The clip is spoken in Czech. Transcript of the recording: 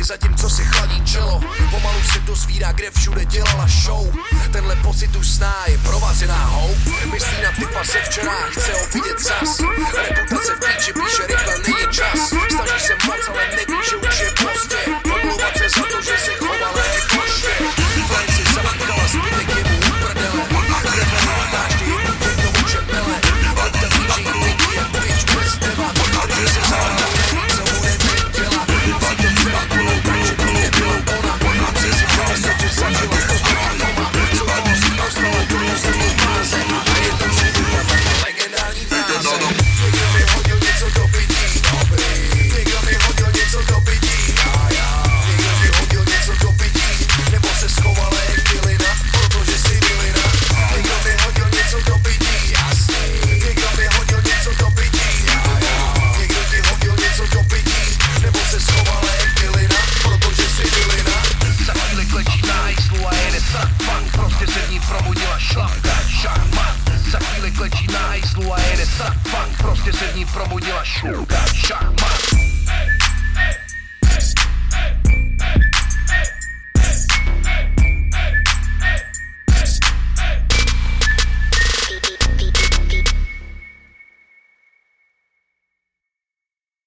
minuty, zatímco si chladí čelo. Pomalu se dozvírá, kde všude dělala show. Tenhle pocit už zná je provazená hou. Myslí na ty se včera, chce ho vidět zas. Reputace v píči, píše rychle, není čas. Snaží se moc, ale ne tak funk, prostě se v ní probudila šunka, šachmat.